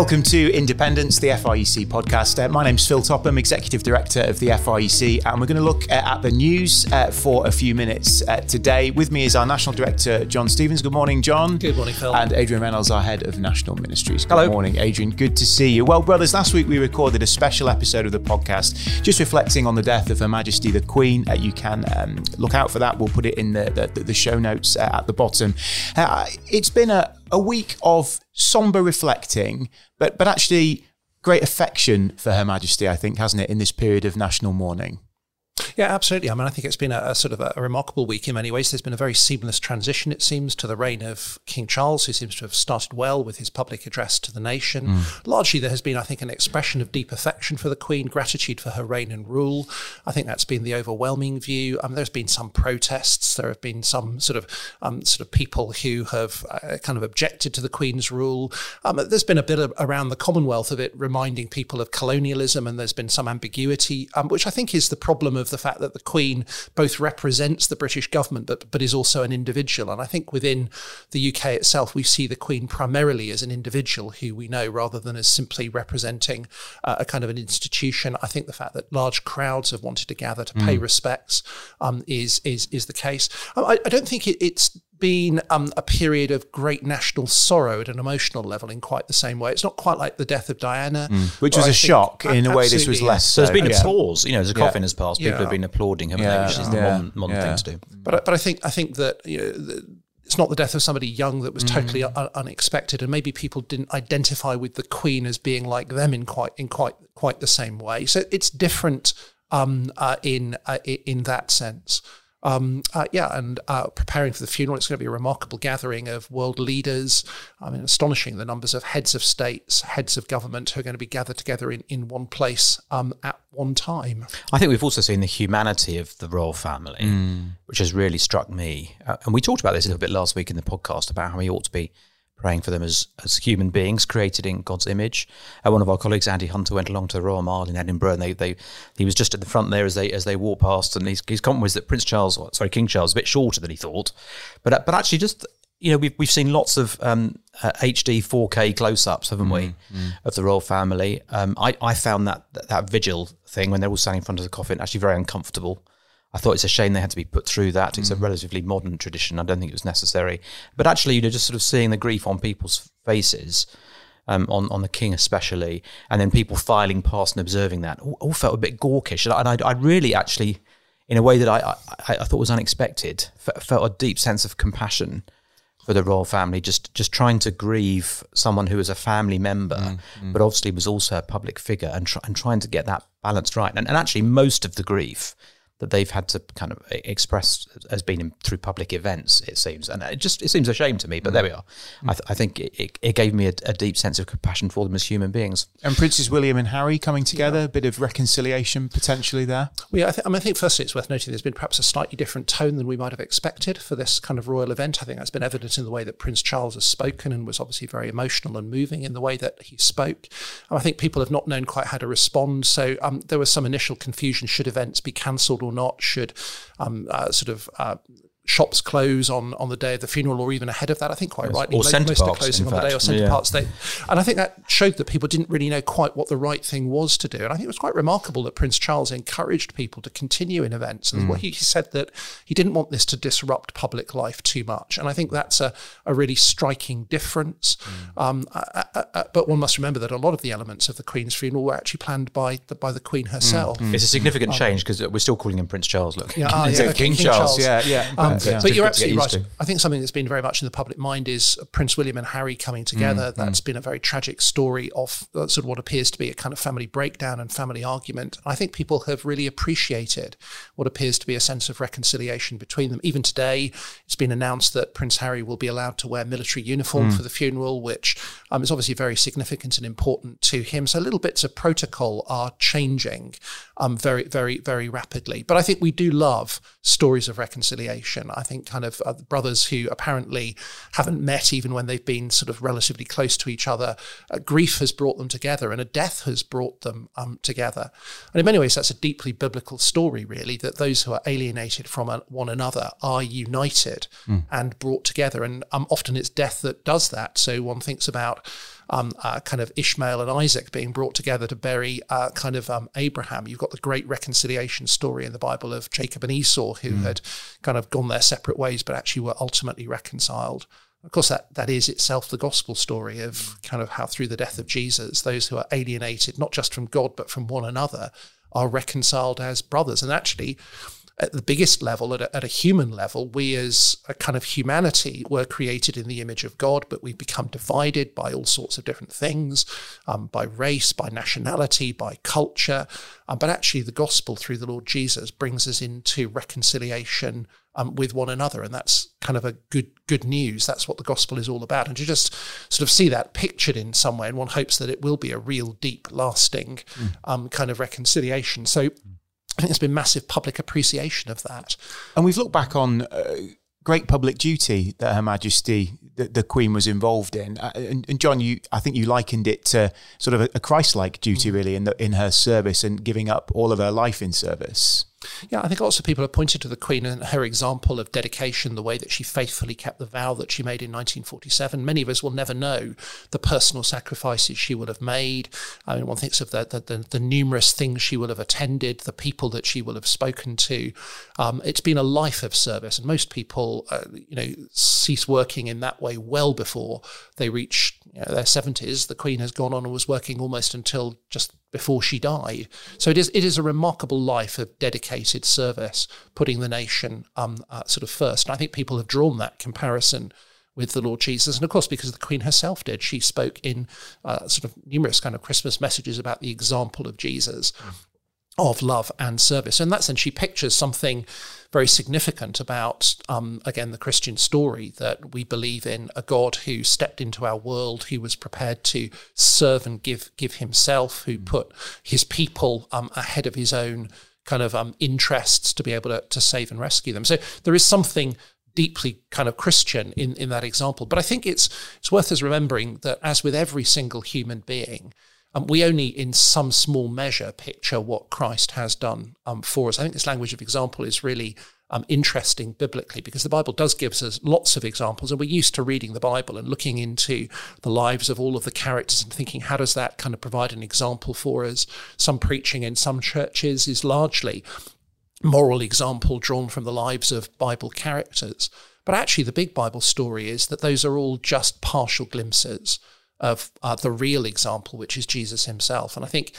Welcome to Independence, the FIEC podcast. Uh, my name's Phil Topham, Executive Director of the FIEC, and we're going to look uh, at the news uh, for a few minutes uh, today. With me is our National Director, John Stevens. Good morning, John. Good morning, Phil. And Adrian Reynolds, our Head of National Ministries. Good Hello. morning, Adrian. Good to see you. Well, brothers, last week we recorded a special episode of the podcast just reflecting on the death of Her Majesty the Queen. Uh, you can um, look out for that. We'll put it in the, the, the show notes uh, at the bottom. Uh, it's been a, a week of somber reflecting, but but actually great affection for Her Majesty, I think, hasn't it, in this period of national mourning? Yeah, absolutely. I mean, I think it's been a, a sort of a, a, remarkable week in many ways. There's been a very seamless transition, it seems, to the reign of King Charles, who seems to have started well with his public address to the nation. Mm. Largely, there has been, I think, an expression of deep affection for the Queen, gratitude for her reign and rule. I think that's been the overwhelming view. Um, there's been some protests. There have been some sort of um, sort of people who have uh, kind of objected to the Queen's rule. Um, there's been a bit of, around the Commonwealth of it reminding people of colonialism, and there's been some ambiguity, um, which I think is the problem of the fact that the Queen both represents the British government but, but is also an individual. And I think within the UK itself, we see the Queen primarily as an individual who we know rather than as simply representing uh, a kind of an institution. I think the fact that large crowds have wanted to gather to pay mm. respects um, is, is, is the case. I, I don't think it, it's been um, a period of great national sorrow at an emotional level in quite the same way. It's not quite like the death of Diana, mm. which was a shock in a way. This was less. So there's been yeah. applause. You know, as a coffin yeah. has passed, people yeah. have been applauding him, which is the modern, modern thing to do. But but I think I think that you know. The, it's not the death of somebody young that was mm. totally un- unexpected, and maybe people didn't identify with the Queen as being like them in quite in quite quite the same way. So it's different um, uh, in uh, in that sense. Um, uh, yeah, and uh, preparing for the funeral, it's going to be a remarkable gathering of world leaders. I mean, astonishing the numbers of heads of states, heads of government who are going to be gathered together in, in one place um, at one time. I think we've also seen the humanity of the royal family, mm. which has really struck me. Uh, and we talked about this a little bit last week in the podcast about how we ought to be praying for them as, as human beings created in God's image. Uh, one of our colleagues, Andy Hunter, went along to the Royal Mile in Edinburgh, and they, they he was just at the front there as they as they walked past, and his, his comment was that Prince Charles, sorry, King Charles, was a bit shorter than he thought, but uh, but actually just. You know, we've we've seen lots of um, uh, HD 4K close-ups, haven't we, mm, of the royal family? Um, I I found that, that that vigil thing when they're all standing in front of the coffin actually very uncomfortable. I thought it's a shame they had to be put through that. It's mm. a relatively modern tradition. I don't think it was necessary. But actually, you know, just sort of seeing the grief on people's faces, um, on on the king especially, and then people filing past and observing that, all, all felt a bit gawkish. And I, I, really actually, in a way that I, I, I thought was unexpected, felt a deep sense of compassion for the royal family, just just trying to grieve someone who was a family member, mm, mm. but obviously was also a public figure, and try, and trying to get that balanced right. And, and actually, most of the grief that they've had to kind of express as being through public events. It seems, and it just it seems a shame to me. But mm. there we are. Mm. I, th- I, think it, it, gave me a, a, deep sense of compassion for them as human beings. And Princes William and Harry coming together, yeah. a bit of reconciliation potentially there. Well, yeah, I, th- I, mean, I think firstly it's worth noting there's been perhaps a slightly different tone than we might have expected for this kind of royal event. I think that's been evident in the way that Prince Charles has spoken and was obviously very emotional and moving in the way that he spoke. And I think people have not known quite how to respond. So um, there was some initial confusion: should events be cancelled or not? Should um, uh, sort of uh, shops close on, on the day of the funeral or even ahead of that. I think quite yes. rightly, or most, most are closing on fact. the day or Centre yeah. Parcs Day. And I think that showed that people didn't really know quite what the right thing was to do. And I think it was quite remarkable that Prince Charles encouraged people to continue in events. And mm. he said that he didn't want this to disrupt public life too much. And I think that's a, a really striking difference. Mm. Um, I, I, I, but one must remember that a lot of the elements of the Queen's funeral were actually planned by the, by the Queen herself. Mm. It's a significant um, change because we're still calling him Prince Charles. Look, yeah, uh, yeah, King, King, Charles, Charles, yeah, yeah. Um, yeah. But you're absolutely right. To. I think something that's been very much in the public mind is Prince William and Harry coming together. Mm, that's mm. been a very tragic story of uh, sort of what appears to be a kind of family breakdown and family argument. I think people have really appreciated what appears to be a sense of reconciliation between them. Even today, it's been announced that Prince Harry will be allowed to wear military uniform mm. for the funeral, which um, is obviously very significant and important to him. So little bits of protocol are changing um, very, very, very rapidly. But I think we do love stories of reconciliation. I think kind of uh, brothers who apparently haven't met even when they've been sort of relatively close to each other. Uh, grief has brought them together, and a death has brought them um, together. And in many ways, that's a deeply biblical story, really, that those who are alienated from one another are united mm. and brought together. And um, often it's death that does that. So one thinks about um, uh, kind of Ishmael and Isaac being brought together to bury uh, kind of um, Abraham. You've got the great reconciliation story in the Bible of Jacob and Esau, who mm. had kind of gone their separate ways, but actually were ultimately reconciled. Of course, that, that is itself the gospel story of kind of how through the death of Jesus, those who are alienated, not just from God, but from one another, are reconciled as brothers. And actually, at the biggest level, at a, at a, human level, we as a kind of humanity were created in the image of God, but we've become divided by all sorts of different things, um, by race, by nationality, by culture. Um, but actually, the gospel through the Lord Jesus brings us into reconciliation um, with one another, and that's kind of a good good news. That's what the gospel is all about, and to just sort of see that pictured in some way, and one hopes that it will be a real, deep, lasting mm. kind of reconciliation. So I think there's been massive public appreciation of that. And we've looked back on uh, great public duty that Her Majesty, the, the Queen, was involved in. Uh, and, and, John, you, I think you likened it to sort of a, a Christ-like duty, mm. really, in the, in her service and giving up all of her life in service. Yeah, I think lots of people have pointed to the Queen and her example of dedication, the way that she faithfully kept the vow that she made in 1947. Many of us will never know the personal sacrifices she will have made. I mean, one thinks of the, the, the, the numerous things she will have attended, the people that she will have spoken to. Um, it's been a life of service, and most people, uh, you know, cease working in that way well before they reach you know, their 70s. The Queen has gone on and was working almost until just before she died. So it is it is a remarkable life of dedicated service, putting the nation um, uh, sort of first. And I think people have drawn that comparison with the Lord Jesus, and of course because the Queen herself did. She spoke in uh, sort of numerous kind of Christmas messages about the example of Jesus. Of love and service. In that sense, she pictures something very significant about, um, again, the Christian story that we believe in a God who stepped into our world, who was prepared to serve and give give himself, who mm. put his people um, ahead of his own kind of um, interests to be able to, to save and rescue them. So there is something deeply kind of Christian in, in that example. But I think it's it's worth us remembering that as with every single human being, um, we only, in some small measure, picture what Christ has done um, for us. I think this language of example is really um, interesting biblically because the Bible does give us lots of examples, and we're used to reading the Bible and looking into the lives of all of the characters and thinking, how does that kind of provide an example for us? Some preaching in some churches is largely moral example drawn from the lives of Bible characters. But actually, the big Bible story is that those are all just partial glimpses of uh, the real example, which is Jesus himself. And I think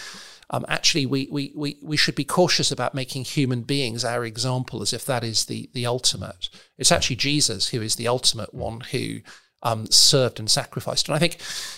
um, actually we, we, we, we should be cautious about making human beings our example as if that is the, the ultimate. It's actually Jesus who is the ultimate one who um, served and sacrificed. And I think,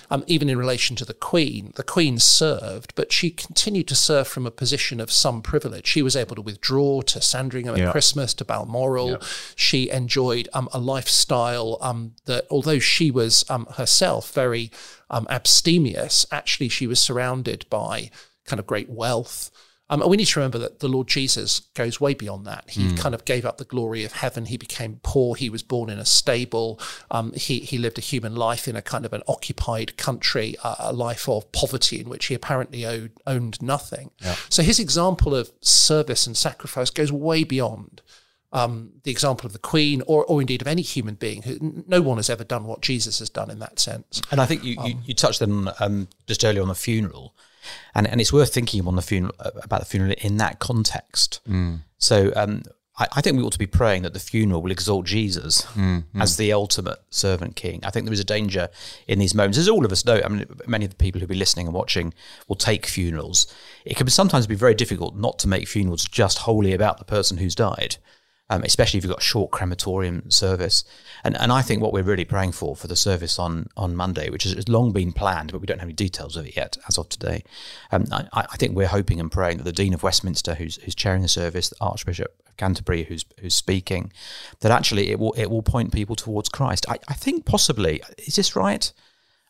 um, even in relation to the Queen, the Queen served, but she continued to serve from a position of some privilege. She was able to withdraw to Sandringham yeah. at Christmas, to Balmoral. Yeah. She enjoyed um, a lifestyle um, that, although she was um, herself very um, abstemious, actually she was surrounded by kind of great wealth. Um, and we need to remember that the Lord Jesus goes way beyond that. He mm. kind of gave up the glory of heaven. He became poor. He was born in a stable. Um, he, he lived a human life in a kind of an occupied country, uh, a life of poverty in which he apparently owed, owned nothing. Yeah. So his example of service and sacrifice goes way beyond um, the example of the Queen, or, or indeed of any human being. Who, no one has ever done what Jesus has done in that sense. And I think you, um, you, you, touched on um, just earlier on the funeral. And, and it's worth thinking on the funeral about the funeral in that context. Mm. So um, I, I, think we ought to be praying that the funeral will exalt Jesus mm, mm. as the ultimate servant king. I think there is a danger in these moments, as all of us know. I mean, many of the people who'll be listening and watching will take funerals. It can sometimes be very difficult not to make funerals just wholly about the person who's died um, especially if you've got short crematorium service. And and I think what we're really praying for for the service on on Monday, which has long been planned, but we don't have any details of it yet as of today. Um, I, I, think we're hoping and praying that the Dean of Westminster, who's who's chairing the service, the Archbishop of Canterbury, who's who's speaking, that actually it will it will point people towards Christ. I, I think possibly is this right?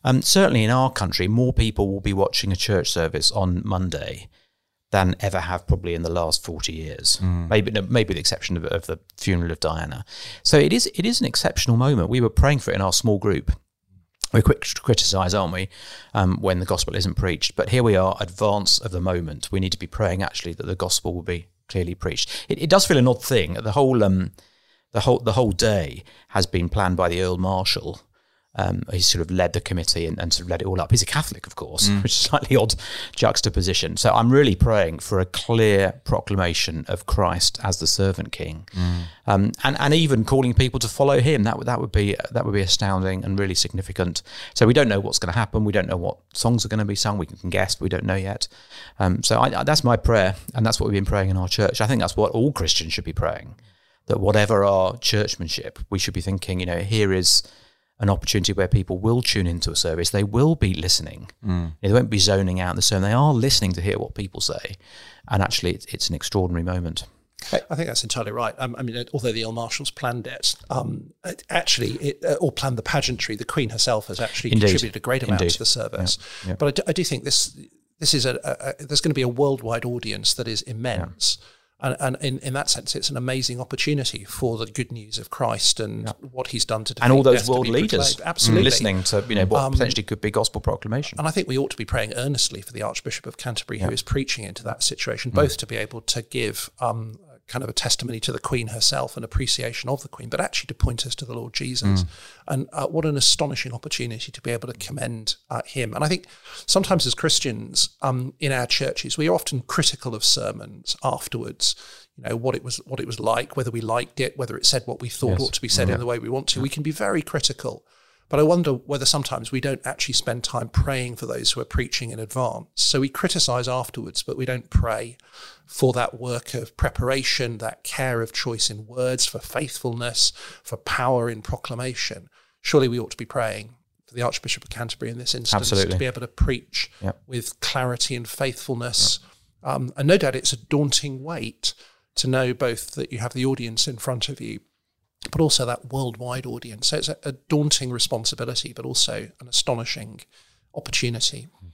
Um, certainly in our country, more people will be watching a church service on Monday than ever have probably in the last 40 years, mm. maybe maybe with the exception of, of, the funeral of Diana. So it is it is an exceptional moment. We were praying for it in our small group. We're quick to criticise, aren't we, um, when the gospel isn't preached? But here we are, advance of the moment. We need to be praying actually that the gospel will be clearly preached. It, it does feel an odd thing. The whole um, the whole the whole day has been planned by the Earl Marshal Um, he sort of led the committee and, and, sort of led it all up. He's a Catholic, of course, mm. which is slightly odd juxtaposition. So I'm really praying for a clear proclamation of Christ as the servant king, mm. um, and and even calling people to follow him. That would that would be that would be astounding and really significant. So we don't know what's going to happen. We don't know what songs are going to be sung. We can guess, but we don't know yet. Um, so I, that's my prayer, and that's what we've been praying in our church. I think that's what all Christians should be praying. That whatever our churchmanship, we should be thinking. You know, here is an opportunity where people will tune into a service. They will be listening. Mm. They won't be zoning out the sermon. They are listening to hear what people say. And actually, it's, it's an extraordinary moment. I think that's entirely right. Um, I mean, although the Earl Marshals planned it, um, actually, it, uh, or planned the pageantry, the Queen herself has actually Indeed. contributed a great amount Indeed. to the service. Yeah. Yeah. But I do, I do, think this this is a, a, there's going to be a worldwide audience that is immense. Yeah. And, and in, in that sense, it's an amazing opportunity for the good news of Christ and what He's done to and all those world leaders absolutely listening to you know what um, potentially could be gospel proclamation. And I think we ought to be praying earnestly for the Archbishop of Canterbury, who is preaching into that situation, mm. both to be able to give um, kind of a testimony to the Queen herself, and appreciation of the Queen, but actually to point us to the Lord Jesus. Mm. And uh, what an astonishing opportunity to be able to commend uh, him. And I think sometimes as Christians um, in our churches, we are often critical of sermons afterwards. You know what it was, what it was like, whether we liked it, whether it said what we thought yes. ought to be said in the way we want to. We can be very critical. But I wonder whether sometimes we don't actually spend time praying for those who are preaching in advance. So we criticize afterwards, but we don't pray for that work of preparation, that care of choice in words, for faithfulness, for power in proclamation. Surely we ought to be praying for the Archbishop of Canterbury in this instance Absolutely. to be able to preach yep. with clarity and faithfulness. Yep. Um, and no doubt it's a daunting weight to know both that you have the audience in front of you but also that worldwide audience. So it's a, a daunting responsibility, but also an astonishing opportunity. Hmm.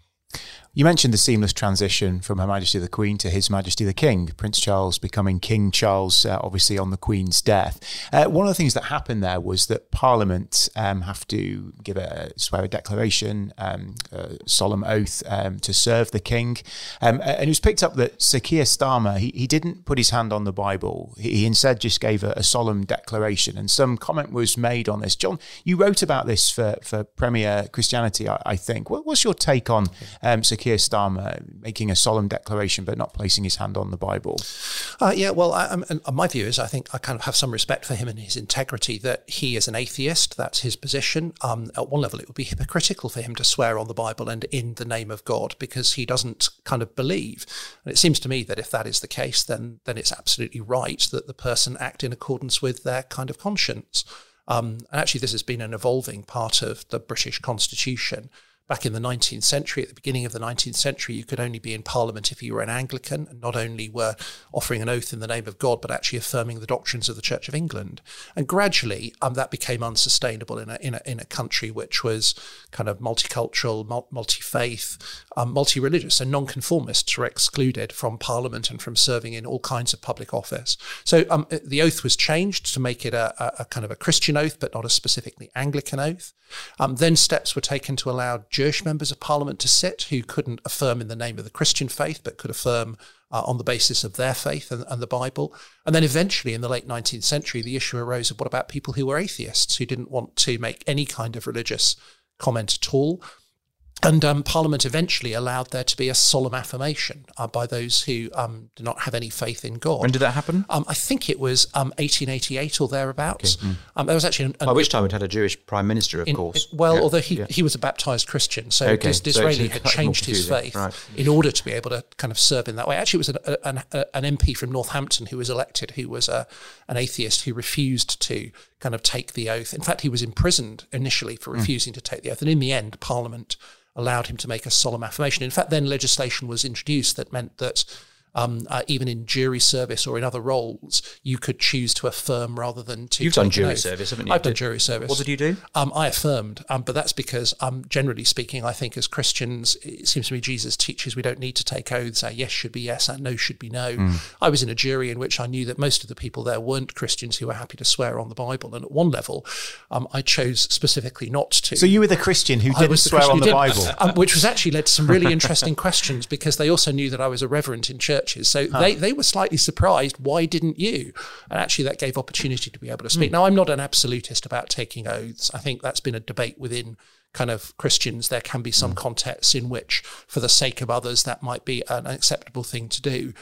You mentioned the seamless transition from Her Majesty the Queen to His Majesty the King, Prince Charles becoming King Charles, uh, obviously on the Queen's death. Uh, one of the things that happened there was that Parliament um, have to give a swear a declaration, um, a solemn oath um, to serve the King. Um, and it was picked up that Sir Keir Starmer, he, he didn't put his hand on the Bible. He, he instead just gave a, a, solemn declaration. And some comment was made on this. John, you wrote about this for, for Premier Christianity, I, I think. What, what's your take on um, Sir Keir Starmer making a solemn declaration but not placing his hand on the Bible? Uh, yeah, well, I, I, my view is I think I kind of have some respect for him and his integrity that he is an atheist. That's his position. Um, at one level, it would be hypocritical for him to swear on the Bible and in the name of God because he doesn't kind of believe. And it seems to me that if that is the case, then then it's absolutely right that the person act in accordance with their kind of conscience. Um, and actually, this has been an evolving part of the British Constitution back in the 19th century, at the beginning of the 19th century, you could only be in Parliament if you were an Anglican and not only were offering an oath in the name of God, but actually affirming the doctrines of the Church of England. And gradually, um, that became unsustainable in a, in a, in a country which was kind of multicultural, multi faith, um, multi religious. So nonconformists were excluded from Parliament and from serving in all kinds of public office. So um, the oath was changed to make it a, a, a, kind of a Christian oath, but not a specifically Anglican oath. Um, then steps were taken to allow Jewish members of parliament to sit who couldn't affirm in the name of the Christian faith, but could affirm uh, on the basis of their faith and, and, the Bible. And then eventually, in the late 19th century, the issue arose of what about people who were atheists, who didn't want to make any kind of religious comment at all? And um, Parliament eventually allowed there to be a solemn affirmation uh, by those who um, do not have any faith in God. When did that happen? Um, I think it was 1888 um, or thereabouts. Okay. Mm. there was actually an, an, by which time it had a Jewish prime minister, of in, course. well, yeah. although he, yeah. he was a baptized Christian, so okay. Dis- Disraeli so had changed his faith right. in order to be able to kind of serve in that way. Actually, it was an, an, an MP from Northampton who was elected, who was a, an atheist who refused to kind of take the oath. In fact, he was imprisoned initially for mm. refusing mm. to take the oath, and in the end, Parliament allowed him to make a solemn affirmation. In fact, then legislation was introduced that meant that um, uh, even in jury service or in other roles, you could choose to affirm rather than to. You've done jury service, haven't you? I've done jury service. What did you do? Um, I affirmed, um, but that's because, um, generally speaking, I think as Christians, it seems to me Jesus teaches we don't need to take oaths. Our yes should be yes, our no should be no. Mm. I was in a jury in which I knew that most of the people there weren't Christians who were happy to swear on the Bible, and at one level, um, I chose specifically not to. So you were the Christian who didn't swear Christian on the Bible, um, which was actually led to some really interesting questions because they also knew that I was a reverend in church churches. So huh. they, they were slightly surprised. Why didn't you? And actually, that gave opportunity to be able to speak. Mm. Now, I'm not an absolutist about taking oaths. I think that's been a debate within kind of Christians. There can be some mm. contexts in which, for the sake of others, that might be an acceptable thing to do.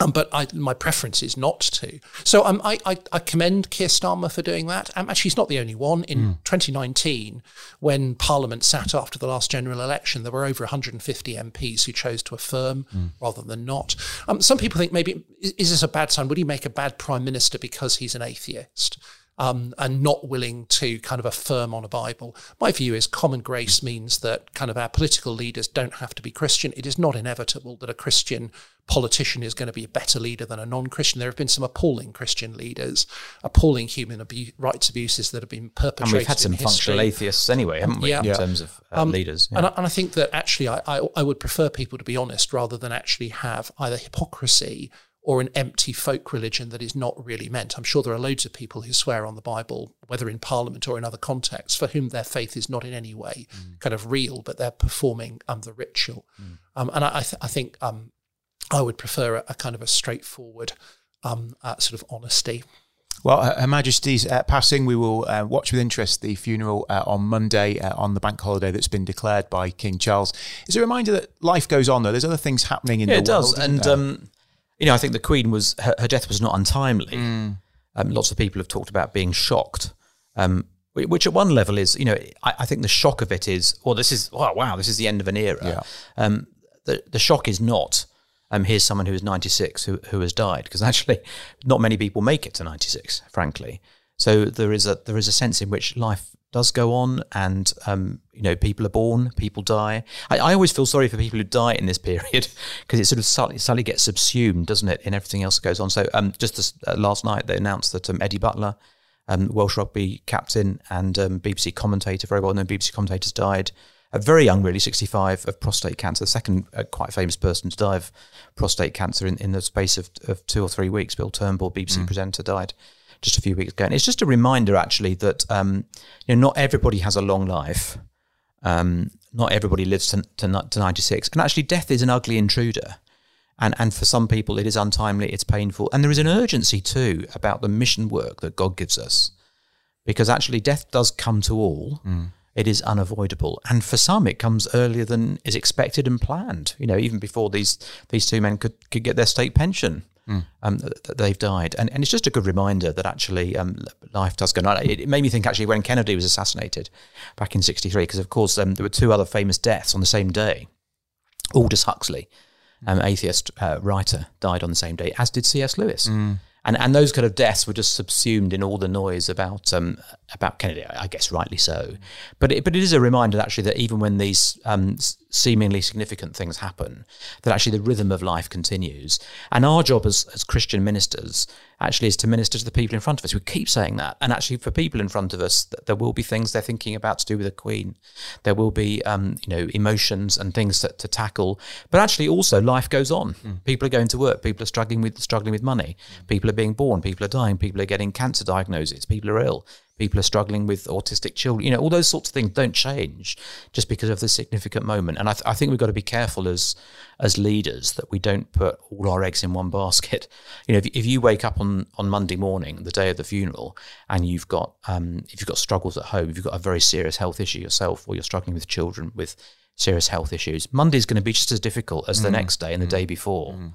Um, but I, my preference is not to. So um, I, I, I, commend Keir Starmer for doing that. Um, actually, he's not the only one. In mm. 2019, when Parliament sat after the last general election, there were over 150 MPs who chose to affirm mm. rather than not. Um, some people think maybe, is, is this a bad sign? Would he make a bad prime minister because he's an atheist? Um, and not willing to kind of affirm on a Bible. My view is common grace means that kind of our political leaders don't have to be Christian. It is not inevitable that a Christian politician is going to be a better leader than a non-Christian. There have been some appalling Christian leaders, appalling human abu- rights abuses that have been perpetrated. And we've had some functional atheists anyway, haven't we, yeah. in terms of uh, um, leaders? Yeah. And, I, and, I, think that actually I, I, I would prefer people to be honest rather than actually have either hypocrisy or an empty folk religion that is not really meant. I'm sure there are loads of people who swear on the Bible, whether in Parliament or in other contexts, for whom their faith is not in any way mm. kind of real, but they're performing um, the ritual. Mm. Um, and I, I, th- I think um, I would prefer a, a, kind of a straightforward um, uh, sort of honesty. Well, Her Majesty's uh, passing, we will uh, watch with interest the funeral uh, on Monday uh, on the bank holiday that's been declared by King Charles. It's a reminder that life goes on, though. There's other things happening in yeah, the it world. It does. And um, you know, I think the Queen was her, her death was not untimely. Mm. Um, lots of people have talked about being shocked, um, which at one level is, you know, I, I, think the shock of it is, well, this is, oh, wow, this is the end of an era. Yeah. Um, the the shock is not, um, here's someone who is 96 who who has died, because actually, not many people make it to 96, frankly. So there is a there is a sense in which life does go on, and um, you know people are born, people die. I, I, always feel sorry for people who die in this period because it sort of suddenly, gets subsumed, doesn't it, in everything else that goes on. So um, just this, uh, last night they announced that um, Eddie Butler, um, Welsh rugby captain and um, BBC commentator, very well known BBC commentators, died. A very young, really, 65, of prostate cancer. The second uh, quite famous person to die of prostate cancer in, in the space of, of two or three weeks. Bill Turnbull, BBC mm. presenter, died just a few weeks ago. And it's just a reminder, actually, that um, you know not everybody has a long life. Um, not everybody lives to, to, to 96. And actually, death is an ugly intruder. And, and for some people, it is untimely, it's painful. And there is an urgency, too, about the mission work that God gives us. Because actually, death does come to all. Mm. It is unavoidable. And for some, it comes earlier than is expected and planned. You know, even before these, these two men could, could get their state pension mm. um, that they've died. And, and it's just a good reminder that actually um, life does go on. It, it, made me think actually when Kennedy was assassinated back in 63, because of course um, there were two other famous deaths on the same day. Aldous Huxley, um, atheist uh, writer, died on the same day, as did C.S. Lewis. Mm and and those kind of deaths were just subsumed in all the noise about um, about Kennedy. I guess rightly so, but it, but it is a reminder actually that even when these um, seemingly significant things happen, that actually the rhythm of life continues. And our job as as Christian ministers actually is to minister to the people in front of us. We keep saying that, and actually for people in front of us, there will be things they're thinking about to do with the Queen. There will be um, you know emotions and things to, to, tackle, but actually also life goes on. Mm. People are going to work. People are struggling with struggling with money. People are being born, people are dying, people are getting cancer diagnoses, people are ill, people are struggling with autistic children. You know, all those sorts of things don't change just because of the significant moment. And I, th- I think we've got to be careful as as leaders that we don't put all our eggs in one basket. You know, if, if you wake up on on Monday morning, the day of the funeral, and you've got um, if you've got struggles at home, if you've got a very serious health issue yourself, or you're struggling with children with serious health issues, Monday's going to be just as difficult as the mm. next day and the mm. day before. Mm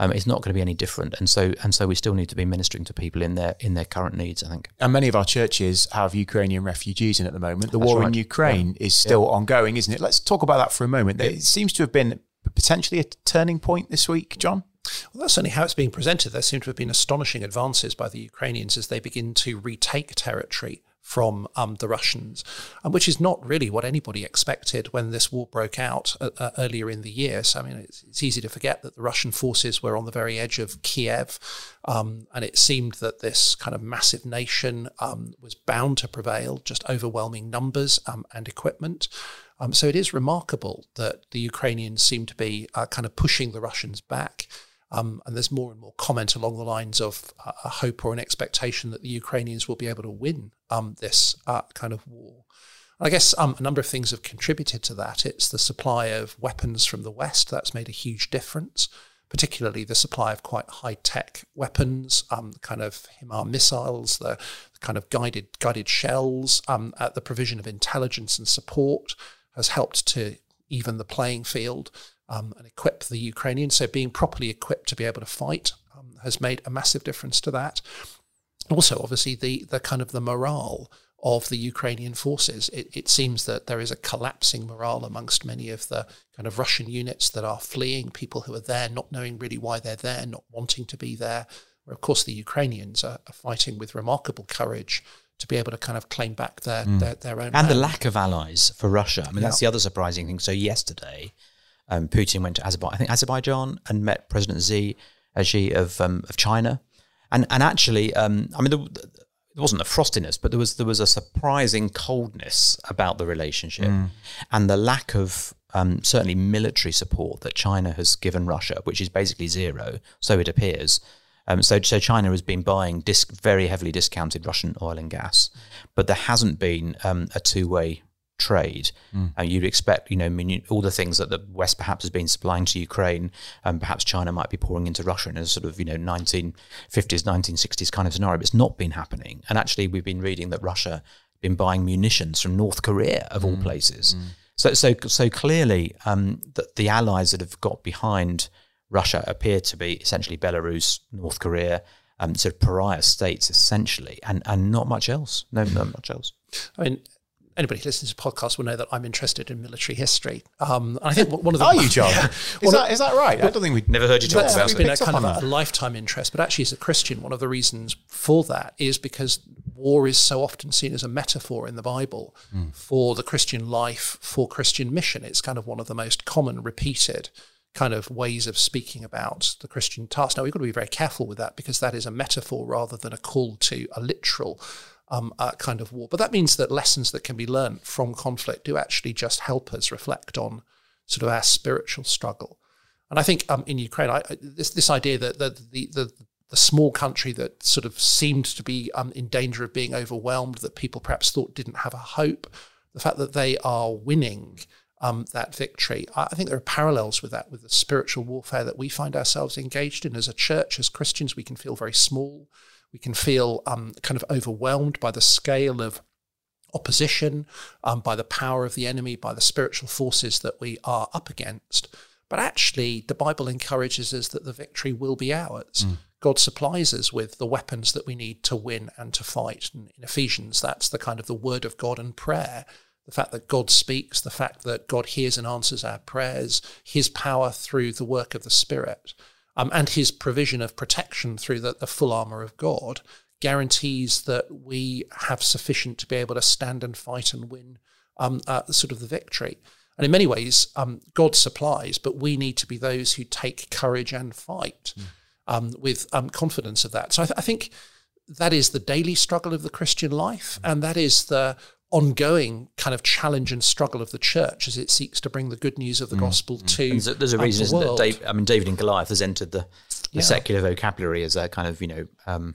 um, it's not going to be any different. And so and so we still need to be ministering to people in their in their current needs. I think. And many of our churches have Ukrainian refugees in at the moment. The That's war right. in Ukraine yeah. is still yeah. ongoing, isn't it? Let's talk about that for a moment. It seems to have been potentially a turning point this week, John. Well, that's certainly how it's being presented. There seem to have been astonishing advances by the Ukrainians as they begin to retake territory from um, the Russians, um, which is not really what anybody expected when this war broke out uh, uh, earlier in the year. So, I mean, it's, it's, easy to forget that the Russian forces were on the very edge of Kiev, um, and it seemed that this kind of massive nation um, was bound to prevail, just overwhelming numbers um, and equipment. Um, so, it is remarkable that the Ukrainians seem to be uh, kind of pushing the Russians back. Um, and there's more and more comment along the lines of uh, a hope or an expectation that the Ukrainians will be able to win um, this uh, kind of war. I guess um, a number of things have contributed to that. It's the supply of weapons from the West that's made a huge difference. particularly the supply of quite high tech weapons, um, kind of HIMAR missiles, the, kind of guided guided shells, um, uh, the provision of intelligence and support has helped to even the playing field um, and equip the Ukrainians. So being properly equipped to be able to fight um, has made a massive difference to that. Also, obviously, the the kind of the morale of the Ukrainian forces. It, it, seems that there is a collapsing morale amongst many of the kind of Russian units that are fleeing, people who are there not knowing really why they're there, not wanting to be there. Where, of course, the Ukrainians are, are fighting with remarkable courage to be able to kind of claim back their, mm. their, their, own. And land. the lack of allies for Russia. I mean, yeah. that's the other surprising thing. So, yesterday, um, Putin went to Azerbaijan, I think Azerbaijan, and met President Xi, uh, Xi of, um, of China. And, and actually, um, I mean, the, there wasn't a frostiness, but there was there was a surprising coldness about the relationship, mm. and the lack of um, certainly military support that China has given Russia, which is basically zero, so it appears. Um, so, so China has been buying disc, very heavily discounted Russian oil and gas, but there hasn't been um, a two way trade. Mm. Uh, you'd expect, you know, all the things that the West perhaps has been supplying to Ukraine, and um, perhaps China might be pouring into Russia in a sort of, you know, 1950s, 1960s kind of scenario. But it's not been happening. And actually, we've been reading that Russia been buying munitions from North Korea, of mm. all places. Mm. So, so, so clearly, um, that the allies that have got behind Russia appear to be essentially Belarus, North Korea, um, sort of pariah states essentially, and, and not much else. No, not much else. I mean, anybody who listens to podcasts will know that I'm interested in military history. Um, I think one of the are you, John? Yeah, is, that, is that right? I don't think we've never heard you talk about it. It's been a kind of a, a lifetime interest, but actually, as a Christian, one of the reasons for that is because war is so often seen as a metaphor in the Bible mm. for the Christian life, for Christian mission. It's kind of one of the most common repeated kind of ways of speaking about the Christian task. Now, we've got to be very careful with that because that is a metaphor rather than a call to a literal um, uh, kind of war. But that means that lessons that can be learned from conflict do actually just help us reflect on sort of our spiritual struggle. And I think um, in Ukraine, I, this this idea that the, the the, the small country that sort of seemed to be um, in danger of being overwhelmed, that people perhaps thought didn't have a hope, the fact that they are winning um, that victory, I think there are parallels with that, with the spiritual warfare that we find ourselves engaged in as a church, as Christians. We can feel very small. We can feel um, kind of overwhelmed by the scale of opposition, um, by the power of the enemy, by the spiritual forces that we are up against. But actually, the Bible encourages us that the victory will be ours. Mm. God supplies us with the weapons that we need to win and to fight. And in Ephesians, that's the kind of the word of God and prayer. The fact that God speaks, the fact that God hears and answers our prayers, his power through the work of the Spirit um, and his provision of protection through the, the full armor of God guarantees that we have sufficient to be able to stand and fight and win um, uh, sort of the victory. And in many ways, um, God supplies, but we need to be those who take courage and fight mm. um, with um, confidence of that. So I, th- I, think that is the daily struggle of the Christian life, mm. and that is the ongoing kind of challenge and struggle of the church as it seeks to bring the good news of the mm. gospel mm. to there's a, there's a reason isn't that Dave, I mean David and Goliath has entered the, the yeah. secular vocabulary as a kind of you know um,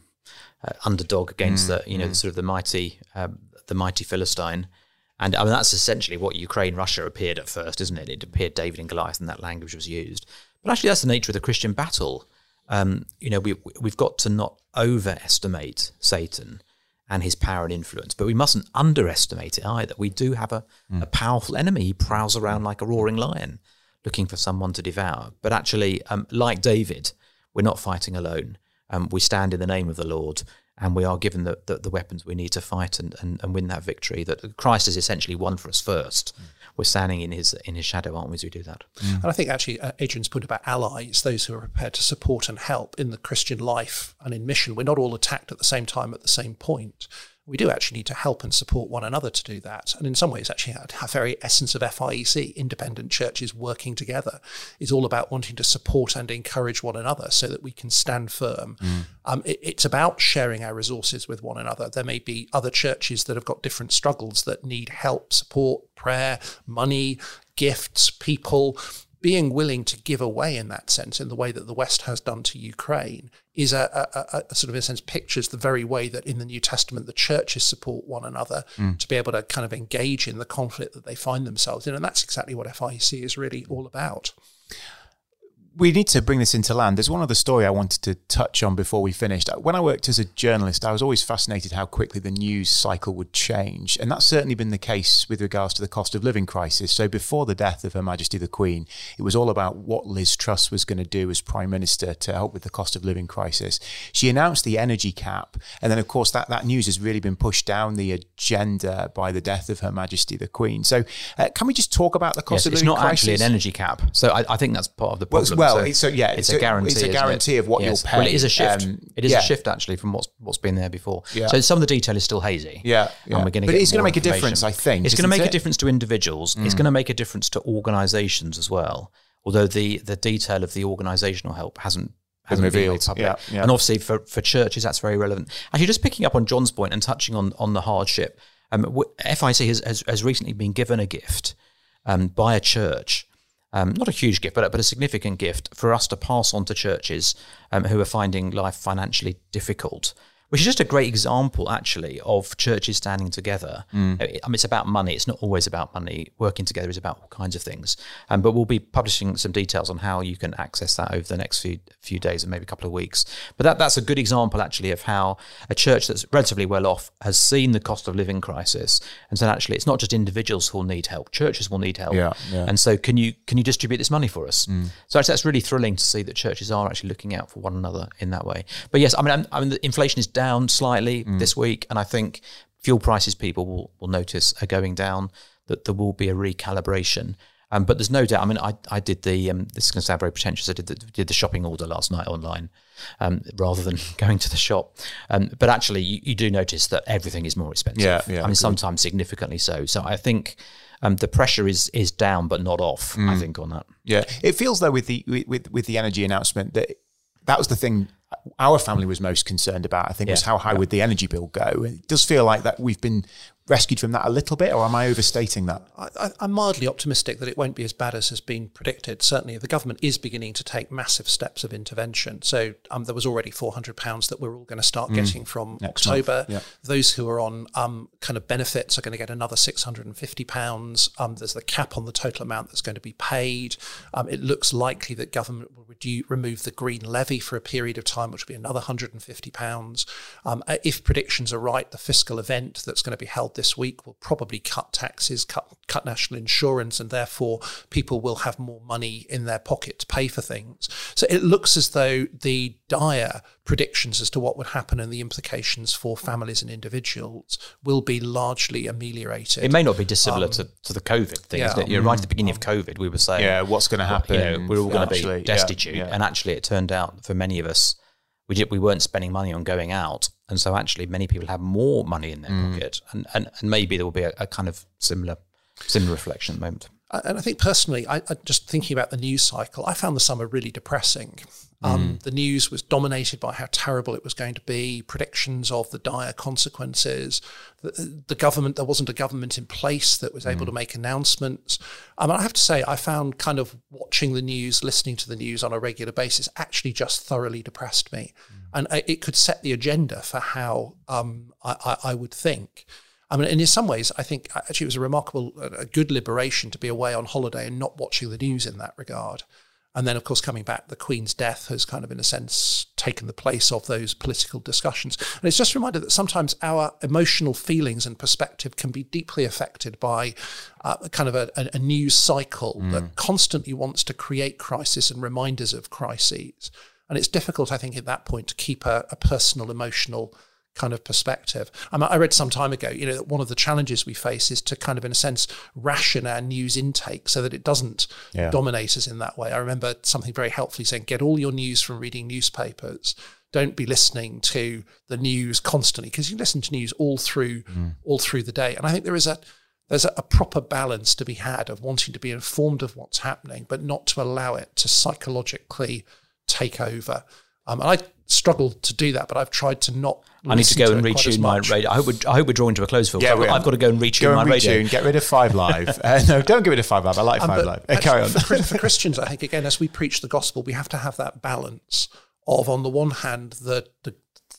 uh, underdog against mm. the you know mm. sort of the mighty um, the mighty Philistine and I mean that's essentially what Ukraine Russia appeared at first isn't it it appeared David and Goliath and that language was used but actually that's the nature of the Christian battle um, you know we we've got to not overestimate Satan and his power and influence. But we mustn't underestimate it either. We do have a, mm. a powerful enemy. He prowls around like a roaring lion looking for someone to devour. But actually, um, like David, we're not fighting alone. Um, we stand in the name of the Lord and we are given the, the, the weapons we need to fight and, and, and, win that victory that Christ has essentially won for us first. Mm we're standing in his in his shadow, aren't we, as we do that? Mm. And I think actually uh, Adrian's point about allies, those who are prepared to support and help in the Christian life and in mission, we're not all attacked at the same time at the same point we do actually need to help and support one another to do that. And in some ways, actually, a very essence of FIEC, independent churches working together, is all about wanting to support and encourage one another so that we can stand firm. Mm. Um, it, it's about sharing our resources with one another. There may be other churches that have got different struggles that need help, support, prayer, money, gifts, people being willing to give away in that sense, in the way that the West has done to Ukraine, is a, a, a, sort of, in a sense, pictures the very way that in the New Testament the churches support one another mm. to be able to kind of engage in the conflict that they find themselves in. And that's exactly what FIEC is really all about. We need to bring this into land. There's one other story I wanted to touch on before we finished. When I worked as a journalist, I was always fascinated how quickly the news cycle would change. And that's certainly been the case with regards to the cost of living crisis. So before the death of Her Majesty the Queen, it was all about what Liz Truss was going to do as Prime Minister to help with the cost of living crisis. She announced the energy cap. And then, of course, that, that news has really been pushed down the agenda by the death of Her Majesty the Queen. So uh, can we just talk about the cost yes, of living crisis? It's not actually an energy cap. So I, I think that's part of the problem. Well, well, so, so yeah, it's, it's a guarantee. It's a guarantee it? of what yes. you'll pay. Well, it is a shift. Um, it is yeah. a shift actually from what's what's been there before. Yeah. So some of the detail is still hazy. Yeah, yeah. and we're going to. But it's going to make a difference, I think. It's going to make it? a difference to individuals. Mm. It's going to make a difference to organisations as well. Although the the detail of the organisational help hasn't hasn't revealed. Been yeah, yeah. And obviously for, for churches, that's very relevant. Actually, just picking up on John's point and touching on on the hardship, um, FIEC has, has, has recently been given a gift um, by a church. Um, not a huge gift, but, but a significant gift for us to pass on to churches um, who are finding life financially difficult which is just a great example, actually, of churches standing together. Mm. I mean, it's about money. It's not always about money. Working together is about all kinds of things. Um, but we'll be publishing some details on how you can access that over the next few few days and maybe a couple of weeks. But that, that's a good example, actually, of how a church that's relatively well off has seen the cost of living crisis and said, actually, it's not just individuals who will need help; churches will need help. Yeah, yeah. And so, can you can you distribute this money for us? Mm. So actually, that's really thrilling to see that churches are actually looking out for one another in that way. But yes, I mean, I mean, the inflation is down slightly mm. this week, and I think fuel prices people will, will notice are going down. That there will be a recalibration. Um, but there's no doubt. I mean, I, I did the. Um, this is going to sound very pretentious. I did the, did the shopping order last night online, um, rather than going to the shop. Um, but actually, you, you, do notice that everything is more expensive. Yeah, yeah. I mean, sometimes significantly so. So I think um, the pressure is is down, but not off. Mm. I think on that. Yeah, it feels though with the with with the energy announcement that that was the thing our family was most concerned about. I think yeah. was how high yeah. would the energy bill go. It does feel like that we've been rescued from that a little bit, or am I overstating that? I, am mildly optimistic that it won't be as bad as has been predicted. Certainly, the government is beginning to take massive steps of intervention. So um, there was already £400 that we're all going to start mm. getting from Next October. Yeah. Those who are on um, kind of benefits are going to get another £650. Um, there's the cap on the total amount that's going to be paid. Um, it looks likely that government will remove the green levy for a period of time, which will be another £150. Um, if predictions are right, the fiscal event that's going to be held this week will probably cut taxes, cut, cut national insurance, and therefore people will have more money in their pocket to pay for things. So it looks as though the dire predictions as to what would happen and the implications for families and individuals will be largely ameliorated. It may not be dissimilar um, to, to the COVID thing, yeah, You're right at the beginning um, of COVID, we were saying, yeah, what's going to happen? You know, we're all going to be destitute, yeah, yeah. and actually, it turned out for many of us we did, we weren't spending money on going out, and so actually many people have more money in their mm. pocket, and, and and maybe there will be a, a, kind of similar similar reflection at the moment. And I think personally, I, I just thinking about the news cycle, I found the summer really depressing. Um, mm. The news was dominated by how terrible it was going to be, predictions of the dire consequences. The, the government, there wasn't a government in place that was able mm. to make announcements. Um, I have to say, I found kind of watching the news, listening to the news on a regular basis, actually just thoroughly depressed me. Mm. And I, it could set the agenda for how um, I, I, I would think. I mean, and in some ways, I think actually it was a remarkable, a good liberation to be away on holiday and not watching the news in that regard. And then, of course, coming back, the Queen's death has kind of, in a sense, taken the place of those political discussions. And it's just a reminder that sometimes our emotional feelings and perspective can be deeply affected by uh, kind of a, a, news cycle mm. that constantly wants to create crisis and reminders of crises. And it's difficult, I think, at that point to keep a, a personal, emotional kind of perspective. I, mean, I read some time ago, you know, that one of the challenges we face is to kind of, in a sense, ration our news intake so that it doesn't yeah. dominate us in that way. I remember something very helpfully saying, get all your news from reading newspapers. Don't be listening to the news constantly because you listen to news all through mm. all through the day. And I think there is a there's a, a proper balance to be had of wanting to be informed of what's happening, but not to allow it to psychologically take over. Um, and I struggle to do that, but I've tried to not. I need to go and retune my radio. I hope we're, I hope we're drawing to a close, Phil. Yeah, I've, I've got to go and retune go and my retune, radio. Get rid of Five Live. uh, no, don't get rid of Five Live. I like um, Five Live. Uh, carry on. For, for Christians, I think again, as we preach the gospel, we have to have that balance of, on the one hand, the the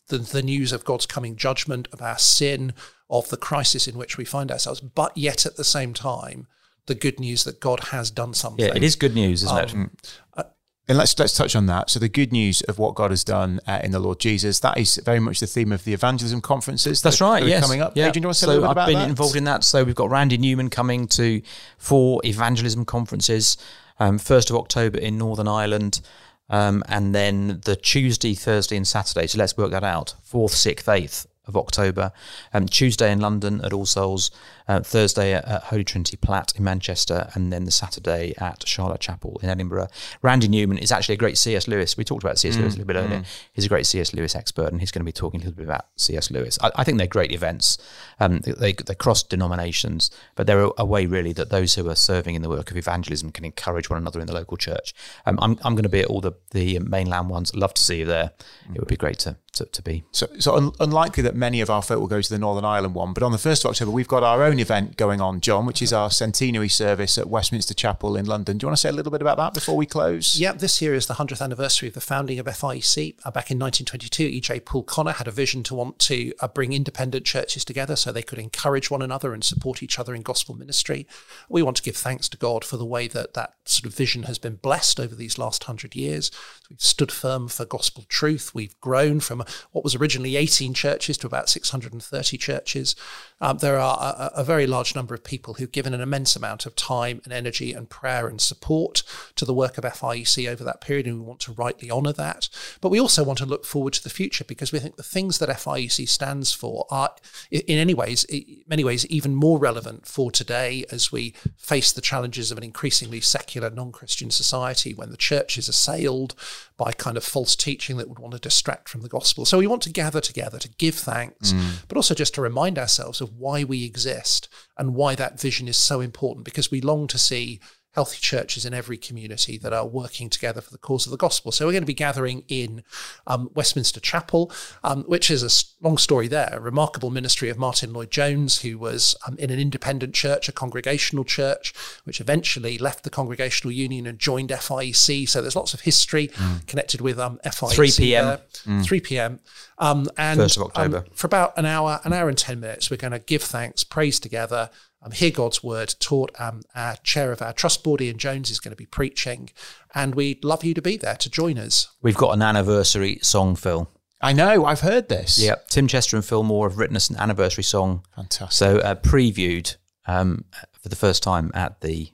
the, the news of God's coming judgment, of our sin, of the crisis in which we find ourselves, but yet at the same time, the good news that God has done something. Yeah, it is good news, isn't um, it? Uh, And let's let's touch on that. So the good news of what God has done uh, in the Lord Jesus that is very much the theme of the evangelism conferences. That's that, right. That yes, coming up. Yeah. Adrian, do you want to say so a little bit I've been that? involved in that. So we've got Randy Newman coming to four evangelism conferences. Um, First of October in Northern Ireland, um, and then the Tuesday, Thursday, and Saturday. So let's work that out. Fourth, sixth, eighth of October. Um, Tuesday in London at All Souls, uh, Thursday at, at Holy Trinity Platt in Manchester, and then the Saturday at Charlotte Chapel in Edinburgh. Randy Newman is actually a great C.S. Lewis. We talked about C.S. Lewis a little bit earlier. He's a great C.S. Lewis expert, and he's going to be talking a little bit about C.S. Lewis. I, I think they're great events. Um, they, they cross denominations, but they're a, a way really that those who are serving in the work of evangelism can encourage one another in the local church. Um, I'm, I'm going to be at all the, the mainland ones. Love to see you there. It would be great to, to, to be. So, so un- unlikely that many of our folk will go to the Northern Ireland one, but on the 1st of October, we've got our own event going on, John, which is our centenary service at Westminster Chapel in London. Do you want to say a little bit about that before we close? Yeah, this year is the 100th anniversary of the founding of FIEC. Uh, back in 1922, E.J. Poole Connor had a vision to want to uh, bring independent churches together so they could encourage one another and support each other in gospel ministry. We want to give thanks to God for the way that that sort of vision has been blessed over these last hundred years. We've stood firm for gospel truth. We've grown from what was originally 18 churches to about 630 churches. Um, there are a, a very large number of people who've given an immense amount of time and energy and prayer and support to the work of FIEC over that period, and we want to rightly honour that. But we also want to look forward to the future because we think the things that FIEC stands for are, in any ways, many ways, even more relevant for today as we face the challenges of an increasingly secular, non-Christian society when the church is assailed by kind of false teaching that would want to distract from the gospel. So we want to gather together to give thanks, mm. but also just to remind ourselves of why we exist and why that vision is so important because we long to see healthy churches in every community that are working together for the cause of the gospel. So we're going to be gathering in um, Westminster Chapel, um, which is a long story there, a remarkable ministry of Martyn Lloyd-Jones, who was um, in an independent church, a congregational church, which eventually left the Congregational Union and joined FIEC. So there's lots of history connected with um, FIEC. 3 p.m.. there. 3 p.m. Um, and 1st of October. um, for about an hour, an hour and 10 minutes, we're going to give thanks, praise together, um, hear God's word taught. Um, our chair of our trust board, Ian Jones, is going to be preaching, and we'd love you to be there to join us. We've got an anniversary song, Phil. I know, I've heard this. Yeah, Tim Chester and Phil Moore have written us an anniversary song. Fantastic. So uh, previewed um, for the first time at the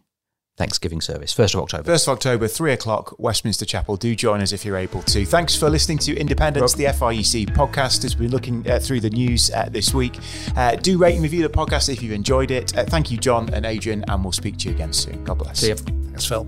Thanksgiving service, 1st of October. 1st of October, 3 o'clock, Westminster Chapel. Do join us if you're able to. Thanks for listening to Independence, the FIEC podcast, as we're looking uh, through the news uh, this week. Uh, do rate and review the podcast if you've enjoyed it. Uh, thank you, John and Adrian, and we'll speak to you again soon. God bless. See you. Thanks, Phil.